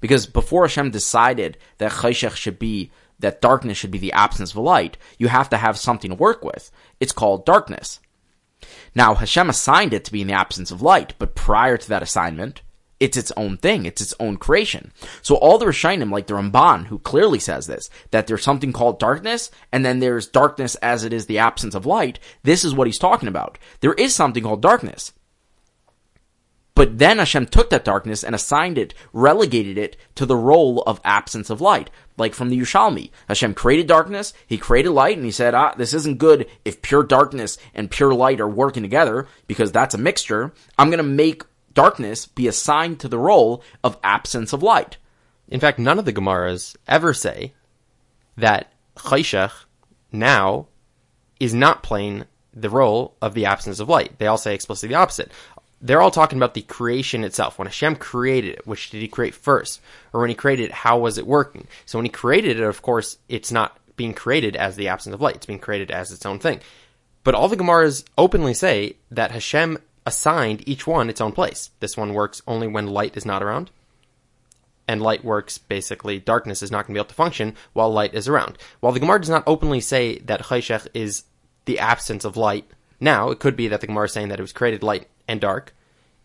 Speaker 2: because before Hashem decided that Chayshech should be that darkness should be the absence of light, you have to have something to work with. It's called darkness. Now, Hashem assigned it to be in the absence of light, but prior to that assignment, it's its own thing. It's its own creation. So all the Rishonim, like the Ramban, who clearly says this, that there's something called darkness, and then there's darkness as it is the absence of light. This is what he's talking about. There is something called darkness. But then Hashem took that darkness and assigned it, relegated it to the role of absence of light. Like from the Yerushalmi. Hashem created darkness, He created light, and He said, ah, this isn't good if pure darkness and pure light are working together, because that's a mixture. I'm gonna make darkness be assigned to the role of absence of light.
Speaker 1: In fact, none of the Gemaras ever say that Chayshech now is not playing the role of the absence of light. They all say explicitly the opposite they're all talking about the creation itself. When Hashem created it, which did he create first? Or when he created it, how was it working? So when he created it, of course, it's not being created as the absence of light. It's being created as its own thing. But all the Gemaras openly say that Hashem assigned each one its own place. This one works only when light is not around. And light works basically, darkness is not going to be able to function while light is around. While the Gemara does not openly say that Chayshech is the absence of light now, it could be that the Gemara is saying that it was created light and dark.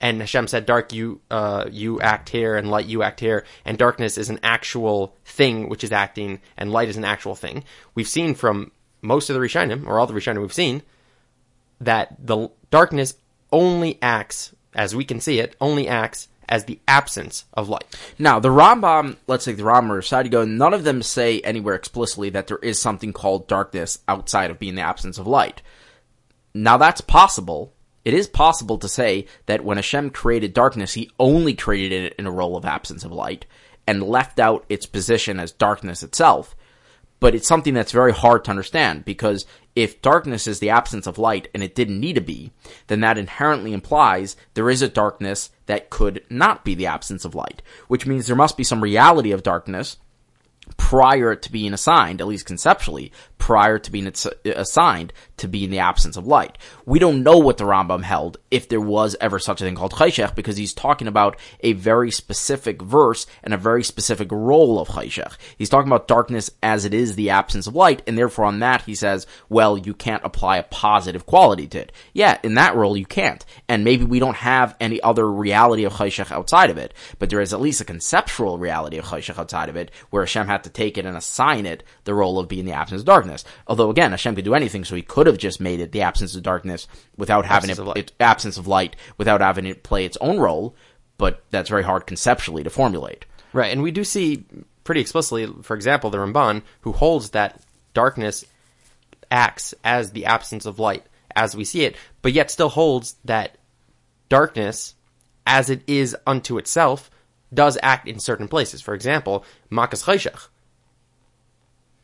Speaker 1: And Hashem said, "Dark, you uh, you act here, and light, you act here." And darkness is an actual thing which is acting, and light is an actual thing. We've seen from most of the Rishonim, or all the Rishonim we've seen, that the darkness only acts, as we can see it, only acts as the absence of light.
Speaker 2: Now, the Rambam, let's take the Rambam Rav Saadia Gaon, none of them say anywhere explicitly that there is something called darkness outside of being the absence of light. Now, that's possible it is possible to say that when Hashem created darkness, he only created it in a role of absence of light and left out its position as darkness itself. But it's something that's very hard to understand because if darkness is the absence of light and it didn't need to be, then that inherently implies there is a darkness that could not be the absence of light, which means there must be some reality of darkness prior to being assigned, at least conceptually, prior to being assigned to be in the absence of light. We don't know what the Rambam held if there was ever such a thing called Chayshech because he's talking about a very specific verse and a very specific role of Chayshech. He's talking about darkness as it is the absence of light and therefore on that he says, well, you can't apply a positive quality to it. Yeah, in that role you can't. And maybe we don't have any other reality of Chayshech outside of it, but there is at least a conceptual reality of Chayshech outside of it where Hashem had to take it and assign it the role of being the absence of darkness. Although again, Hashem could do anything, so he could have just made it the absence of darkness without having absence it, it absence of light, without having it play its own role. But that's very hard conceptually to formulate.
Speaker 1: Right, and we do see pretty explicitly, for example, the Ramban, who holds that darkness acts as the absence of light as we see it, but yet still holds that darkness, as it is unto itself, does act in certain places. For example, Makas Chayshach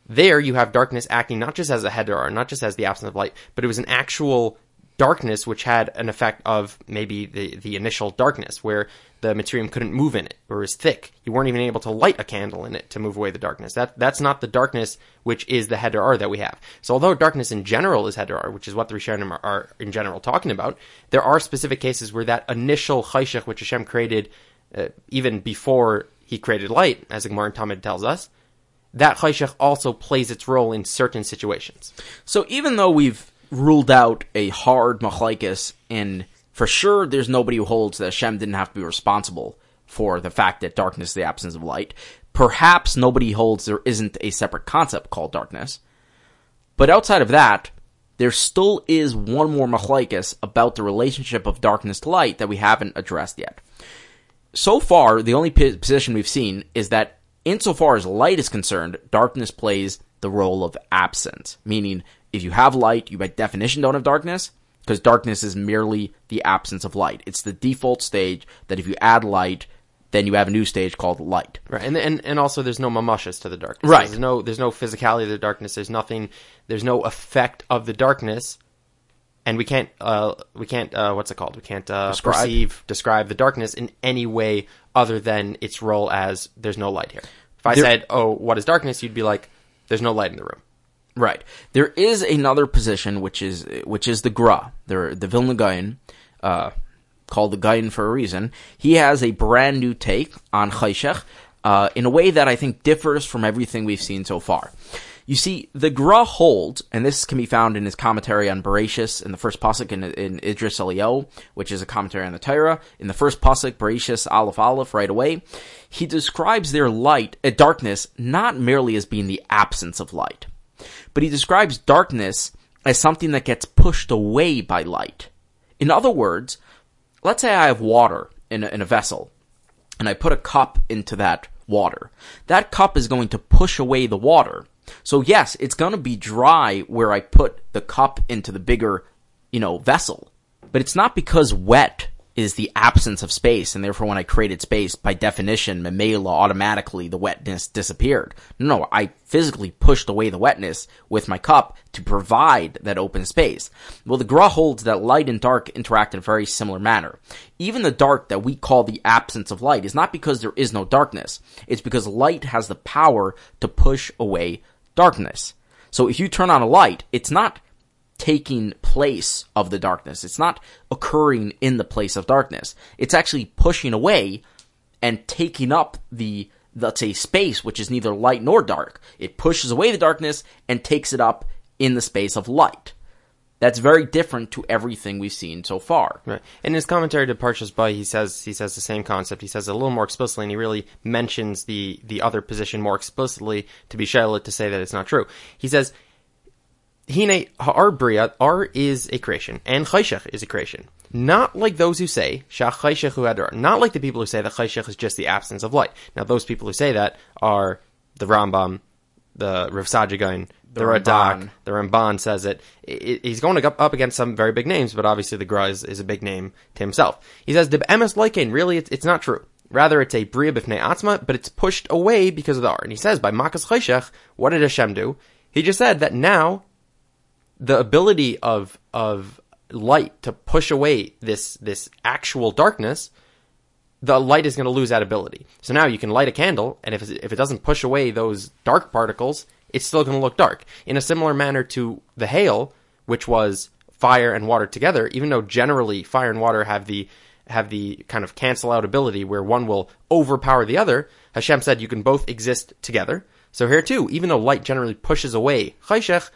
Speaker 1: there you have darkness acting not just as a hedar, not just as the absence of light, but it was an actual darkness which had an effect of maybe the, the initial darkness where the Mitzriyim couldn't move in it or is thick. You weren't even able to light a candle in it to move away the darkness. That that's not the darkness which is the hedar that we have. So although darkness in general is hedar, which is what the Rishonim are, are, in general talking about, there are specific cases where that initial chayshach which Hashem created uh, even before he created light, as Gemara Talmud tells us, that Chayshach also plays its role in certain situations.
Speaker 2: So even though we've ruled out a hard machlaikas, and for sure there's nobody who holds that Hashem didn't have to be responsible for the fact that darkness is the absence of light, perhaps nobody holds there isn't a separate concept called darkness. But outside of that, there still is one more machlaikas about the relationship of darkness to light that we haven't addressed yet. so far, the only position we've seen is that insofar as light is concerned, darkness plays the role of absence. Meaning, if you have light, you by definition don't have darkness, because darkness is merely the absence of light. It's the default stage that if you add light, then you have a new stage called light.
Speaker 1: Right, and and and also there's no mamashas to the darkness.
Speaker 2: Right.
Speaker 1: There's no there's no physicality of the darkness. There's nothing. There's no effect of the darkness, and we can't uh we can't uh what's it called? We can't uh,
Speaker 2: Describe.
Speaker 1: perceive describe the darkness in any way other than its role as there's no light here. If I
Speaker 2: There-
Speaker 1: said, "Oh, what is darkness?" You'd be like, "There's no light in the room."
Speaker 2: Right. There is another position which is which is the Gra, the the Vilna Gaon, uh, called the Gaon for a reason. He has a brand new take on Chayshech, uh, in a way that I think differs from everything we've seen so far. You see, the Gra holds, and this can be found in his commentary on Bereshis in the first pasuk in, in Aderes Eliyahu, which is a commentary on the Torah. In the first pasuk, Bereshis Aleph Aleph, right away, he describes their light, uh, darkness, not merely as being the absence of light but he describes darkness as something that gets pushed away by light. In other words, let's say I have water in a, in a vessel, and I put a cup into that water. That cup is going to push away the water. So yes, it's going to be dry where I put the cup into the bigger, you know, vessel. But it's not because wet is the absence of space, and therefore when I created space, by definition, Mamela automatically the wetness disappeared. No, I physically pushed away the wetness with my cup to provide that open space. Well, the Gra holds that light and dark interact in a very similar manner. Even the dark that we call the absence of light is not because there is no darkness. It's because light has the power to push away darkness. So if you turn on a light, it's not taking place of the darkness. It's not occurring in the place of darkness. It's actually pushing away and taking up the, let's say, space, which is neither light nor dark. It pushes away the darkness and takes it up in the space of light. That's very different to everything we've seen so far.
Speaker 1: Right. In his commentary to Parshas he says he says the same concept. He says it a little more explicitly, and he really mentions the the other position more explicitly to be Shalit to say that it's not true. He says, "Hine ha'ar bria ar is a creation, and chayshech is a creation. Not like those who say shach chayshech hu hadar. Not like the people who say that chayshech is just the absence of light. Now, those people who say that are the Rambam, the Rav Saadia Gaon, the,
Speaker 2: Ramban.
Speaker 1: Radak, the Ramban says it. He's going up, against some very big names, but obviously the Gra is, is a big name to himself. He says, "The emes loikein, really, it's, it's not true. Rather, it's a bria b'fnei atzma, but it's pushed away because of the R." And he says, by makas chayshech, what did Hashem do? He just said that now the ability of of light to push away this this actual darkness, the light is going to lose that ability. So now you can light a candle, and if if it doesn't push away those dark particles, it's still going to look dark. In a similar manner to the hail, which was fire and water together, even though generally fire and water have the have the kind of cancel out ability where one will overpower the other, Hashem said you can both exist together. So here too, even though light generally pushes away chayshech,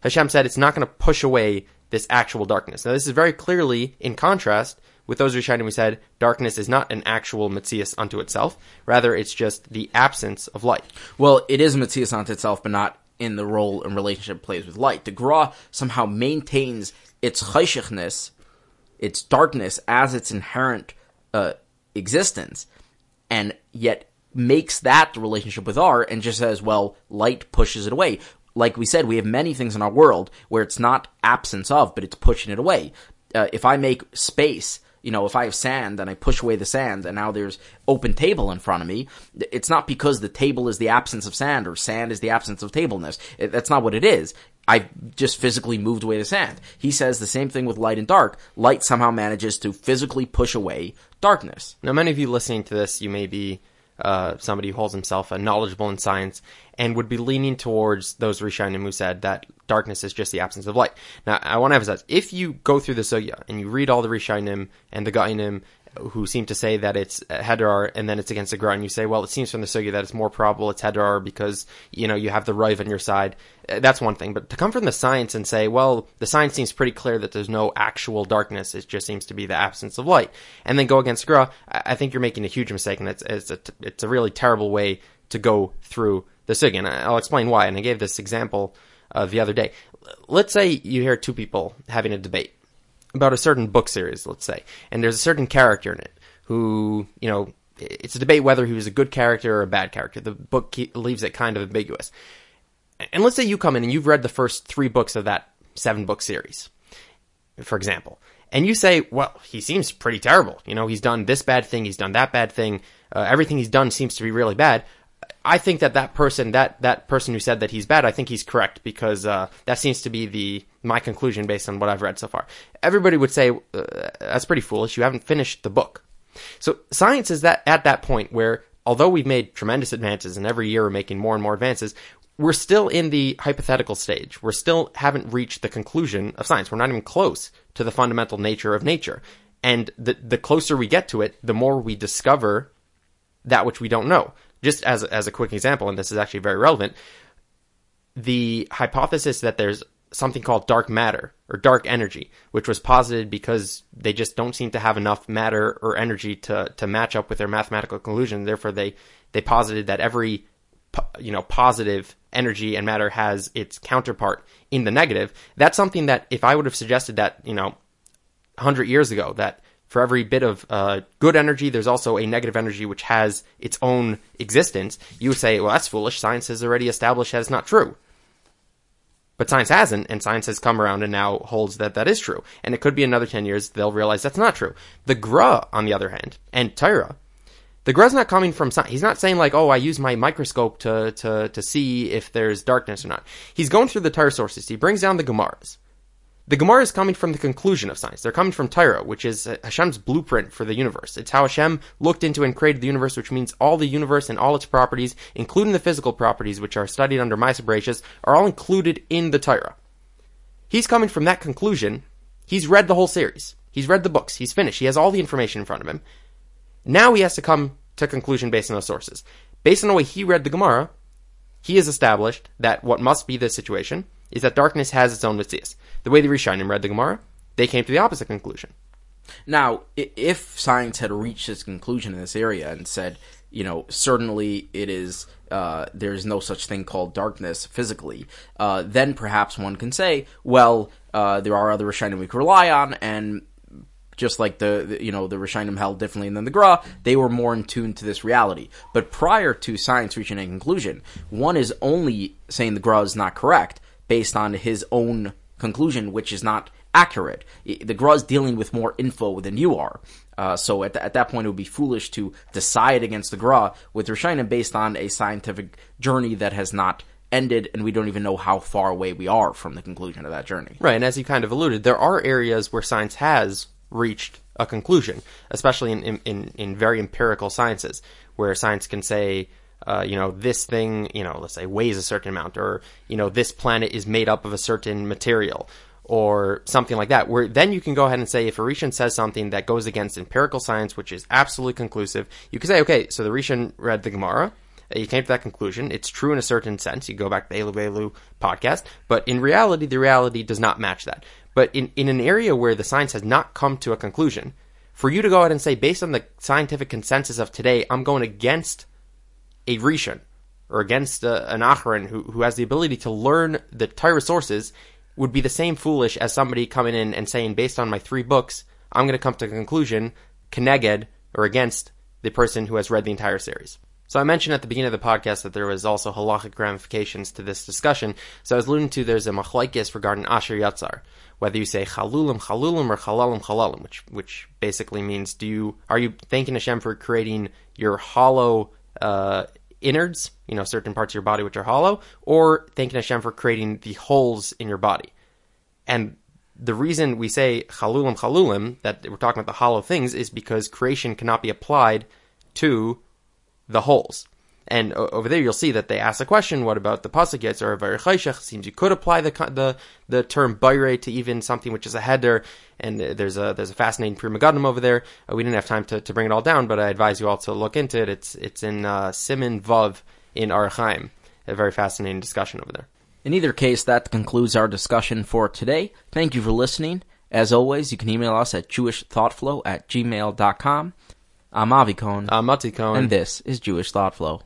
Speaker 1: Hashem said it's not going to push away this actual darkness. Now, this is very clearly in contrast with those Rishonim we said darkness is not an actual Metzias unto itself. Rather, it's just the absence of light.
Speaker 2: Well, it is Metzias unto itself, but not in the role and relationship it plays with light. The Gra somehow maintains its chayshichness, its darkness, as its inherent uh, existence, and yet makes that the relationship with R and just says, well, light pushes it away. Like we said, we have many things in our world where it's not absence of, but it's pushing it away. Uh, if I make space, you know, if I have sand and I push away the sand and now there's open table in front of me, it's not because the table is the absence of sand or sand is the absence of tableness. It, that's not what it is. I just physically moved away the sand. He says the same thing with light and dark. Light somehow manages to physically push away darkness.
Speaker 1: Now, many of you listening to this, you may be uh, somebody who holds himself knowledgeable in science and would be leaning towards those Rishonim who said that darkness is just the absence of light. Now, I want to emphasize, if you go through the Sugya and you read all the Rishonim and the Geonim who seem to say that it's Hedrar and then it's against Gra, and you say, well, it seems from the Sugya that it's more probable it's Hedrar because, you know, you have the Rive on your side. Uh, That's one thing. But to come from the science and say, well, the science seems pretty clear that there's no actual darkness, it just seems to be the absence of light, and then go against Gra, I I think you're making a huge mistake, and it's, it's, a, it's a really terrible way to go through the Sugya. And I'll explain why. And I gave this example uh, the other day. Let's say you hear two people having a debate about a certain book series, let's say, and there's a certain character in it who, you know, it's a debate whether he was a good character or a bad character. The book leaves it kind of ambiguous. And let's say you come in and you've read the first three books of that seven book series, for example, and you say, well, he seems pretty terrible. You know, he's done this bad thing, he's done that bad thing, uh, everything he's done seems to be really bad. I think that that person, that that person who said that he's bad, I think he's correct because uh, that seems to be the my conclusion based on what I've read so far. Everybody would say uh, that's pretty foolish. You haven't finished the book. So science is that at that point where, although we've made tremendous advances, and every year we're making more and more advances, we're still in the hypothetical stage. We're still haven't reached the conclusion of science. We're not even close to the fundamental nature of nature. And the the closer we get to it, the more we discover that which we don't know. Just as as a quick example, and this is actually very relevant, the hypothesis that there's something called dark matter or dark energy, which was posited because they just don't seem to have enough matter or energy to to match up with their mathematical conclusion. Therefore, they they posited that every you know positive energy and matter has its counterpart in the negative. That's something that if I would have suggested that you know 100 years ago that for every bit of uh, good energy, there's also a negative energy which has its own existence. You would say, well, that's foolish. Science has already established that it's not true. But science hasn't, and science has come around and now holds that that is true. And it could be another 10 years they'll realize that's not true. The Gra, on the other hand, and Tyra, the Gra's not coming from science. He's not saying like, oh, I use my microscope to, to, to see if there's darkness or not. He's going through the Torah sources. He brings down the Gemaras. The Gemara is coming from the conclusion of science. They're coming from Torah, which is uh, Hashem's blueprint for the universe. It's how Hashem looked into and created the universe, which means all the universe and all its properties, including the physical properties, which are studied under Bereishis, are all included in the Torah. He's coming from that conclusion. He's read the whole series. He's read the books. He's finished. He has all the information in front of him. Now he has to come to a conclusion based on those sources. Based on the way he read the Gemara, he has established that what must be the situation is that darkness has its own mitzvahs. The way the Rishonim read the Gemara, they came to the opposite conclusion.
Speaker 2: Now, if science had reached its conclusion in this area and said, you know, certainly it is, uh, there's no such thing called darkness physically, uh, then perhaps one can say, well, uh, there are other Rishonim we can rely on, and just like the, the, you know the Rishonim held differently than the Gra, they were more in tune to this reality. But prior to science reaching a conclusion, one is only saying the Gra is not correct based on his own conclusion, which is not accurate. The Gra is dealing with more info than you are. Uh, so at, th- at that point, it would be foolish to decide against the Gra with Rishonim based on a scientific journey that has not ended, and we don't even know how far away we are from the conclusion of that journey.
Speaker 1: Right, and as you kind of alluded, there are areas where science has reached a conclusion, especially in, in, in very empirical sciences, where science can say, uh, you know, this thing, you know, let's say weighs a certain amount, or, you know, this planet is made up of a certain material, or something like that, where then you can go ahead and say, if a Rishon says something that goes against empirical science, which is absolutely conclusive, you can say, okay, so the Rishon read the Gemara, uh, you came to that conclusion. It's true in a certain sense. You go back to the Elu Elu podcast, but in reality, the reality does not match that. But in, in an area where the science has not come to a conclusion, for you to go ahead and say, based on the scientific consensus of today, I'm going against a Rishon or against an Acharon who, who has the ability to learn the Torah sources would be the same foolish as somebody coming in and saying, based on my three books, I'm going to come to a conclusion, connected or against the person who has read the entire series. So I mentioned at the beginning of the podcast that there was also halachic ramifications to this discussion. So I was alluding to there's a machlaikis regarding Asher Yatzar, whether you say chalulim chalulim or chalalim chalalim, which which basically means do you are you thanking Hashem for creating your hollow uh, innards, you know, certain parts of your body which are hollow, or thanking Hashem for creating the holes in your body. And the reason we say chalulim chalulim, that we're talking about the hollow things, is because creation cannot be applied to the holes. And over there, you'll see that they ask a question: What about the pasuk Yetzer Chayshach? Seems you could apply the the the term bayre to even something which is a header. And there's a there's a fascinating Pri Megadim over there. Uh, we didn't have time to, to bring it all down, but I advise you all to look into it. It's it's in uh, Siman Vav in Orach Chaim. A very fascinating discussion over there.
Speaker 2: In either case, that concludes our discussion for today. Thank you for listening. As always, you can email us at jewishthoughtflow at gmail.com. I'm Avi Cohn.
Speaker 1: I'm Mati Cohn.
Speaker 2: And this is Jewish Thought Flow.